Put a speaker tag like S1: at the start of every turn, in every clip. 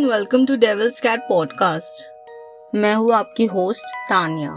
S1: And welcome to Devil's Cat podcast मैं हूँ आपकी होस्ट तानिया।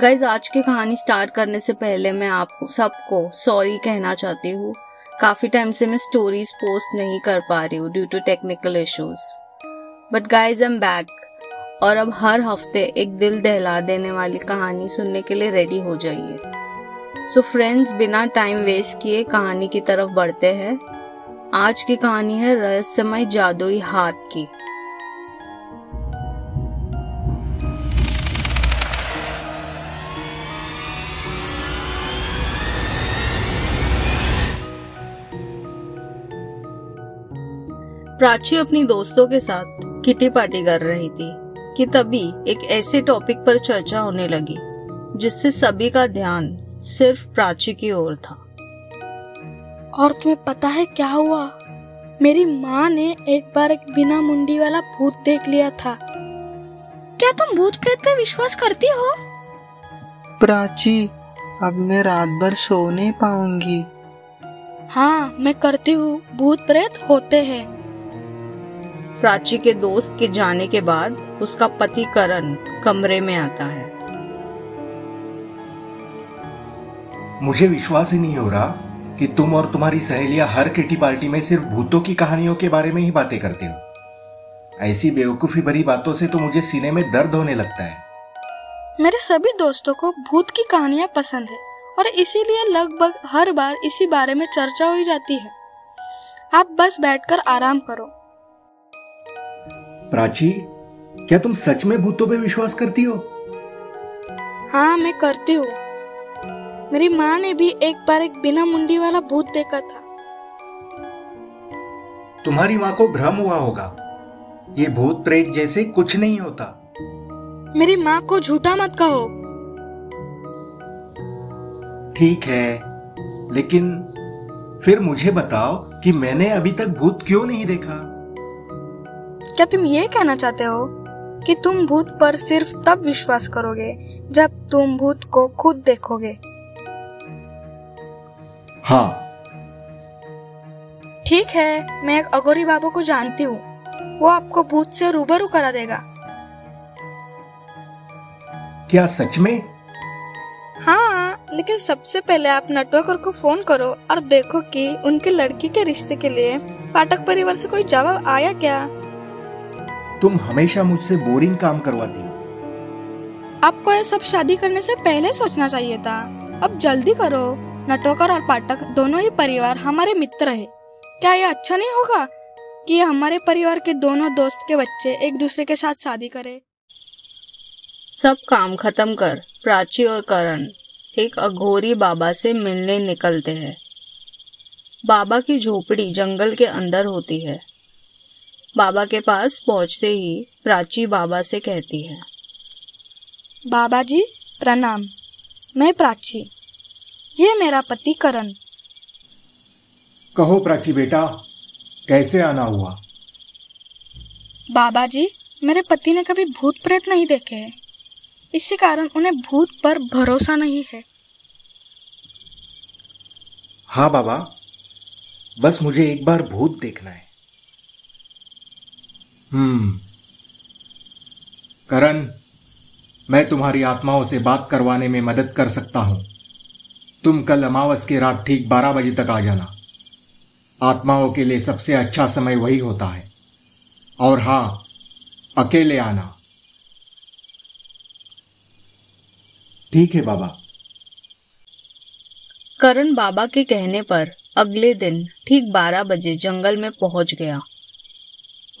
S1: गाइज़ आज की कहानी स्टार्ट करने से पहले मैं आपको, सबको सॉरी कहना चाहती हूँ। काफ़ी टाइम से मैं स्टोरीज पोस्ट नहीं कर पा रही हूँ due to technical issues but guys am back और अब हर हफ़्ते एक दिल दहला देने वाली कहानी सुनने के लिए रेडी हो जाइए। सो फ्रेंड्स बिना टाइम वेस्ट किए कहानी की तरफ़ बढ़ते हैं। आज की कहानी है रहस्यमय जादुई हाथ की। प्राची अपनी दोस्तों के साथ किटी पार्टी कर रही थी कि तभी एक ऐसे टॉपिक पर चर्चा होने लगी, जिससे सभी का ध्यान सिर्फ़ प्राची की ओर था।
S2: और तुम्हें पता है क्या हुआ? मेरी माँ ने एक बार एक बिना मुंडी वाला भूत देख लिया था। क्या तुम भूत प्रेत पे विश्वास करती हो?
S3: प्राची अब मैं रात भर सो नहीं पाऊँगी।
S2: हाँ मैं करती हूँ। भूत प्रेत होते हैं।
S1: प्राची के दोस्त के जाने के बाद उसका पति करण कमरे में आता है।
S4: मुझे विश्वास ही नहीं हो रहा। कि तुम और तुम्हारी सहेलियाँ हर किटी पार्टी में सिर्फ़ भूतों की कहानियों के बारे में ही बातें करते हो। ऐसी बेवकूफ़ी भरी बातों से तो मुझे सीने में दर्द होने लगता है।
S2: मेरे सभी दोस्तों को भूत की कहानियाँ पसंद है और इसीलिए लगभग हर बार इसी बारे में चर्चा हो जाती है। आप बस बैठकर आराम करो।
S4: प्राची क्या तुम सच में भूतों पे विश्वास करती हो?
S2: हाँ मैं करती हूँ। मेरी माँ ने भी एक बार एक बिना मुंडी वाला भूत देखा था।
S4: तुम्हारी माँ को भ्रम हुआ होगा। ये भूत प्रेत जैसे कुछ नहीं होता।
S2: मेरी माँ को झूठा मत कहो।
S4: ठीक है लेकिन फिर मुझे बताओ कि मैंने अभी तक भूत क्यों नहीं देखा?
S2: क्या तुम ये कहना चाहते हो कि तुम भूत पर सिर्फ़ तब विश्वास करोगे जब तुम भूत को खुद देखोगे?
S4: हाँ।
S2: ठीक है मैं एक अगोरी बाबू को जानती हूँ। वो आपको भूत से रूबरू करा देगा।
S4: क्या सच में?
S2: हाँ लेकिन सबसे पहले आप नटवकर को फ़ोन करो और देखो कि उनके लड़की के रिश्ते के लिए पाठक परिवार से कोई जवाब आया क्या?
S4: तुम हमेशा मुझसे बोरिंग काम करवाती हो।
S2: आपको ये सब शादी करने से पहले सोचना चाहिए था। अब जल्दी करो। नटोकर और पाठक दोनों ही परिवार हमारे मित्र है। क्या यह अच्छा नहीं होगा कि हमारे परिवार के दोनों दोस्त के बच्चे एक दूसरे के साथ शादी करें?
S1: सब काम खत्म कर प्राची और करण एक अघोरी बाबा से मिलने निकलते हैं। बाबा की झोपड़ी जंगल के अंदर होती है। बाबा के पास पहुँचते ही प्राची बाबा से कहती है
S2: बाबा जी प्रणाम। मैं प्राची। ये मेरा पति करण
S4: कहो प्राची बेटा कैसे आना हुआ?
S2: बाबा जी मेरे पति ने कभी भूत प्रेत नहीं देखे हैं। इसी कारण उन्हें भूत पर भरोसा नहीं है।
S4: हाँ बाबा बस मुझे एक बार भूत देखना है। हम्म। करण मैं तुम्हारी आत्माओं से बात करवाने में मदद कर सकता हूँ। तुम कल अमावस की रात ठीक बारह बजे तक आ जाना। आत्माओं के लिए सबसे अच्छा समय वही होता है। और हाँ, अकेले आना। ठीक है, बाबा।
S1: करण बाबा के कहने पर अगले दिन ठीक बारह बजे जंगल में पहुँच गया।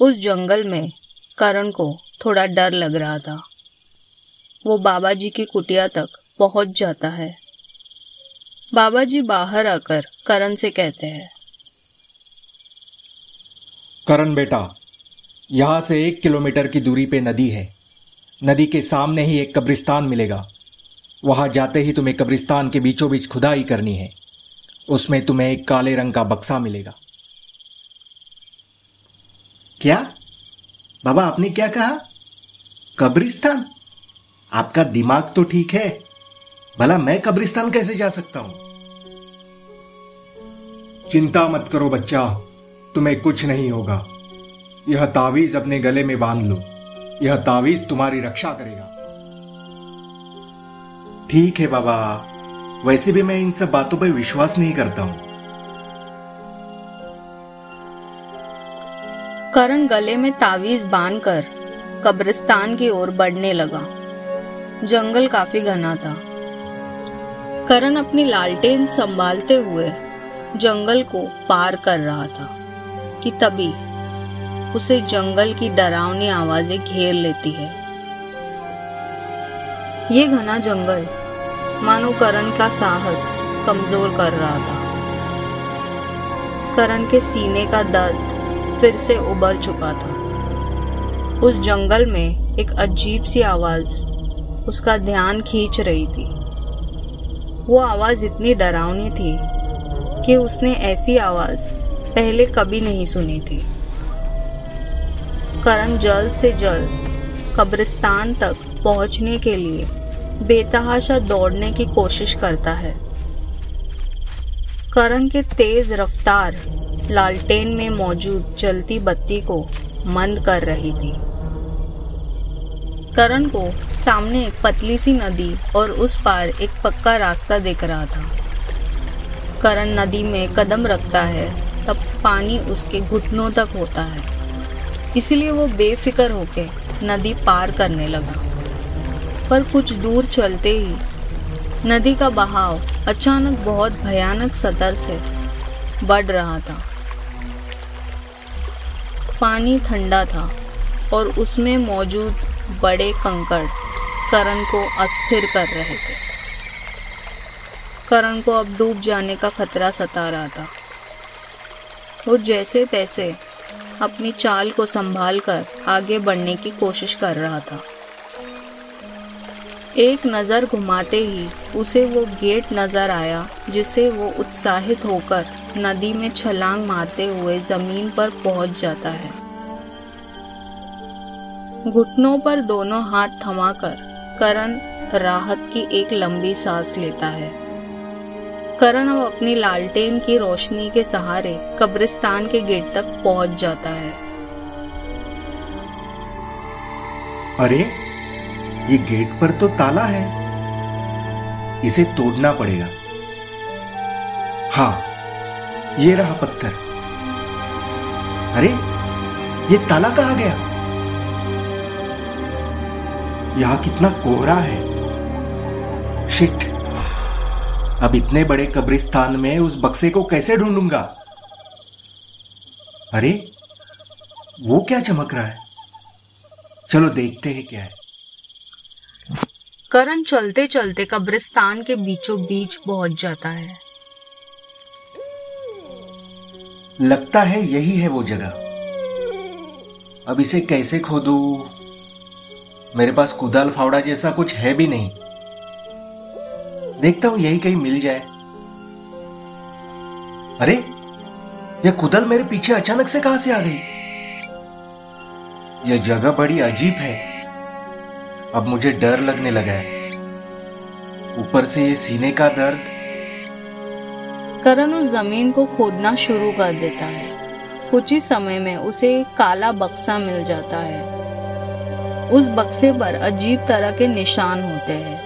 S1: उस जंगल में करण को थोड़ा डर लग रहा था। वो बाबा जी की कुटिया तक पहुँच जाता है। बाबा जी बाहर आकर करण से कहते हैं।
S4: करण बेटा यहाँ से एक किलोमीटर की दूरी पे नदी है। नदी के सामने ही एक कब्रिस्तान मिलेगा। वहाँ जाते ही तुम्हें कब्रिस्तान के बीचों बीच खुदाई करनी है। उसमें तुम्हें एक काले रंग का बक्सा मिलेगा। क्या? बाबा आपने क्या कहा? कब्रिस्तान? आपका दिमाग तो ठीक है। भला मैं कब्रिस्तान कैसे जा सकता हूँ? चिंता मत करो बच्चा, तुम्हें कुछ नहीं होगा। यह तावीज अपने गले में बाँध लो। यह तावीज तुम्हारी रक्षा करेगा। ठीक है बाबा, वैसे भी मैं इन सब बातों पर विश्वास नहीं करता हूँ।
S1: करण गले में तावीज बांधकर कब्रिस्तान की ओर बढ़ने लगा। जंगल काफ़ी घना था। करण अपनी लालटेन संभालते हुए जंगल को पार कर रहा था, कि तभी उसे जंगल की डरावनी आवाज़ें घेर लेती है। ये घना जंगल मानो करण का साहस कमज़ोर कर रहा था। करण के सीने का दर्द फिर से उबर चुका था। उस जंगल में एक अजीब सी आवाज़ उसका ध्यान खींच रही थी। वो आवाज़ इतनी डरावनी थी कि उसने ऐसी आवाज़ पहले कभी नहीं सुनी थी। करण जल्द से जल्द कब्रिस्तान तक पहुँचने के लिए बेतहाशा दौड़ने की कोशिश करता है। करण के तेज रफ्तार लालटेन में मौजूद जलती बत्ती को मंद कर रही थी। करण को सामने एक पतली सी नदी और उस पार एक पक्का रास्ता देख रहा था। करण नदी में कदम रखता है, तब पानी उसके घुटनों तक होता है। इसलिए वो बेफिक्र होकर नदी पार करने लगा। पर कुछ दूर चलते ही नदी का बहाव अचानक बहुत भयानक सतर से बढ़ रहा था। पानी ठंडा था और उसमें मौजूद बड़े कंकड़ करण को अस्थिर कर रहे थे। करण को अब डूब जाने का खतरा सता रहा था। वो जैसे तैसे अपनी चाल को संभाल कर आगे बढ़ने की कोशिश कर रहा था। एक नज़र घुमाते ही उसे वो गेट नज़र आया, जिसे वो उत्साहित होकर नदी में छलांग मारते हुए ज़मीन पर पहुँच जाता है। घुटनों पर दोनों हाथ थमाकर करण राहत की एक लंबी सांस लेता है। करण अब अपनी लालटेन की रोशनी के सहारे कब्रिस्तान के गेट तक पहुँच जाता है।
S4: अरे, ये गेट पर तो ताला है। इसे तोड़ना पड़ेगा। हाँ ये रहा पत्थर। अरे, ये ताला कहा गया? यहाँ कितना कोहरा है। शिट अब इतने बड़े कब्रिस्तान में उस बक्से को कैसे ढूंढूँगा? अरे वो क्या चमक रहा है? चलो देखते हैं क्या है।
S1: करण चलते चलते कब्रिस्तान के बीचों बीच पहुँच जाता है।
S4: लगता है यही है वो जगह। अब इसे कैसे खोदू? मेरे पास कुदाल फावड़ा जैसा कुछ है भी नहीं। देखता हूँ यही कहीं मिल जाए। अरे, यह कुदल मेरे पीछे अचानक से कहाँ से आ गई? यह जगह बड़ी अजीब है। अब मुझे डर लगने लगा है। ऊपर से ये सीने का दर्द।
S1: करण उस ज़मीन को खोदना शुरू कर देता है। कुछ ही समय में उसे काला बक्सा मिल जाता है। उस बक्से पर अजीब तरह के निशान होते हैं,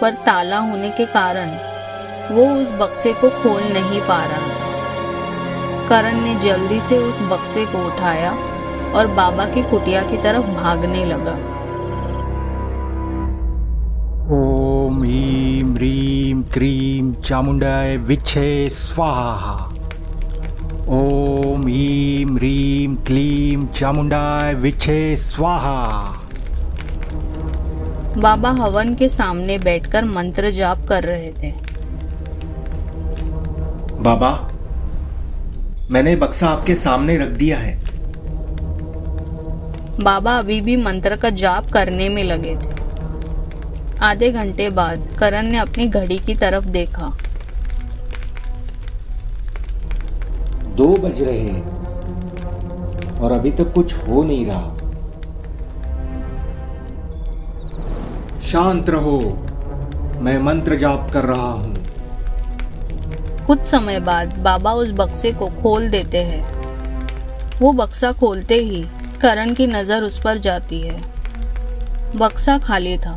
S1: पर ताला होने के कारण वो उस बक्से को खोल नहीं पा रहा। था करण ने जल्दी से उस बक्से को उठाया और बाबा की कुटिया की तरफ़ भागने लगा।
S5: ओम ह्रीं ह्रीं क्रीं चामुंडाय विच्छे स्वाहा। ओम ह्रीं ह्रीं क्लीं चामुंडाय विच्छे स्वाहा।
S1: बाबा हवन के सामने बैठकर मंत्र जाप कर रहे थे।
S4: बाबा मैंने बक्सा आपके सामने रख दिया है।
S1: बाबा अभी भी मंत्र का जाप करने में लगे थे। आधे घंटे बाद करण ने अपनी घड़ी की तरफ़ देखा।
S4: दो बज रहे हैं और अभी तक कुछ हो नहीं रहा। शांत रहो। मैं मंत्र जाप कर रहा हूँ।
S1: कुछ समय बाद बाबा उस बक्से को खोल देते हैं। वो बक्सा खोलते ही करण की नज़र उस पर जाती है। बक्सा खाली था।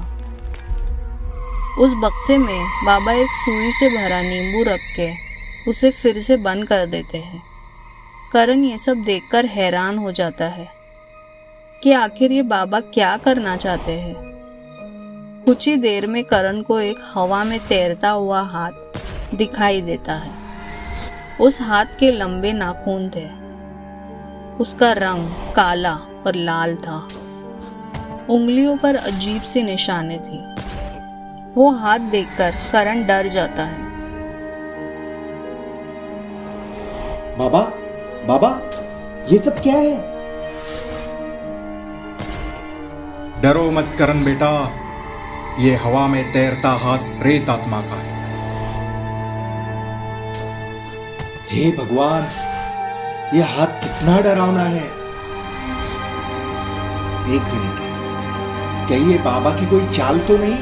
S1: उस बक्से में बाबा एक सुई से भरा नींबू रख के उसे फिर से बंद कर देते हैं। करण ये सब देखकर हैरान हो जाता है कि आखिर ये बाबा क्या करना चाहते हैं। कुछ ही देर में करण को एक हवा में तैरता हुआ हाथ दिखाई देता है। उस हाथ के लंबे नाखून थे। उसका रंग काला और लाल था। उंगलियों पर अजीब सी निशाने थी। वो हाथ देखकर करण डर जाता है।
S4: बाबा बाबा ये सब क्या है? डरो मत करण बेटा। ये हवा में तैरता हाथ प्रेत आत्मा का है। हे भगवान, ये हाथ कितना डरावना है। एक मिनट। क्या ये बाबा की कोई चाल तो नहीं?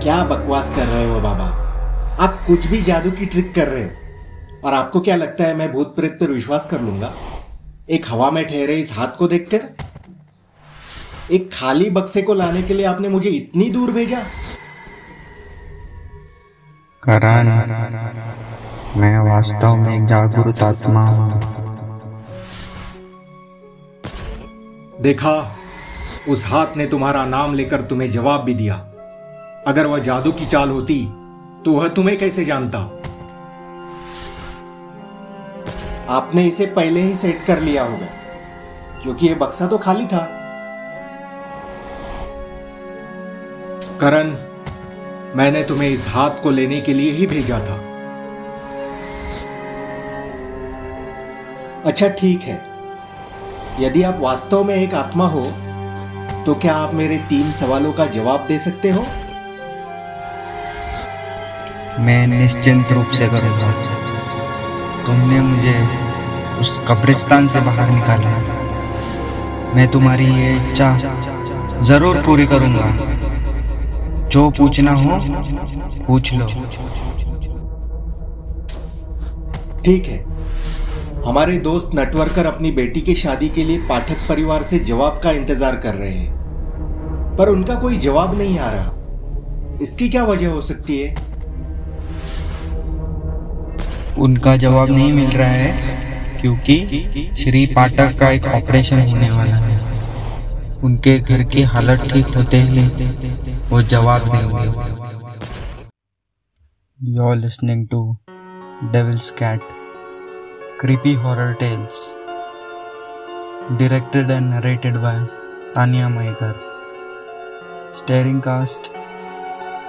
S4: क्या बकवास कर रहे हो बाबा? आप कुछ भी जादू की ट्रिक कर रहे हो। और आपको क्या लगता है मैं भूत प्रेत पर विश्वास कर लूँगा? एक हवा में ठहरे इस हाथ को देखकर? एक खाली बक्से को लाने के लिए आपने मुझे इतनी दूर भेजा।
S3: करण मैं वास्तव में एक जागरूक आत्मा हूँ।
S4: देखा उस हाथ ने तुम्हारा नाम लेकर तुम्हें जवाब भी दिया। अगर वह जादू की चाल होती तो वह तुम्हें कैसे जानता? आपने इसे पहले ही सेट कर लिया होगा क्योंकि यह बक्सा तो खाली था। करण, मैंने तुम्हें इस हाथ को लेने के लिए ही भेजा था। अच्छा ठीक है। यदि आप वास्तव में एक आत्मा हो तो क्या आप मेरे तीन सवालों का जवाब दे सकते हो?
S3: मैं निश्चिंत रूप से करूँगा। तुमने मुझे उस कब्रिस्तान से बाहर निकाला। मैं तुम्हारी ये इच्छा ज़रूर पूरी करूँगा। जो पूछना हो पूछ लो।
S4: ठीक है। हमारे दोस्त नटवर्कर अपनी बेटी की शादी के लिए पाठक परिवार से जवाब का इंतज़ार कर रहे हैं। पर उनका कोई जवाब नहीं आ रहा। इसकी क्या वजह हो सकती है?
S3: उनका जवाब नहीं मिल रहा है क्योंकि श्री पाठक का एक ऑपरेशन होने वाला है। उनके घर की हालत ठीक होते ही वो जवाब देंगे you are listening to Devil's Cat creepy horror tales directed and narrated by Tania Mayekar starring cast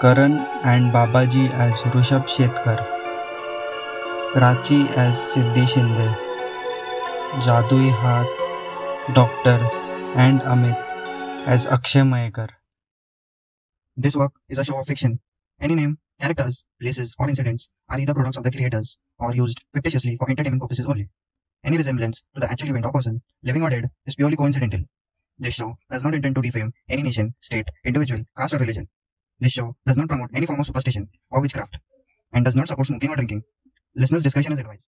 S3: Karan and Babaji as Rishabh Shetkar Prachi as Siddhi Shinde जादुई हाथ doctor and Amit as Akshay Mayekar
S6: This work is a show of fiction. Any name, characters, places, or incidents are either products of the creators or used fictitiously for entertainment purposes only. Any resemblance to the actual event or person, living or dead, is purely coincidental. This show does not intend to defame any nation, state, individual, caste, or religion. This show does not promote any form of superstition or witchcraft and does not support smoking or drinking. Listeners' discretion is advised.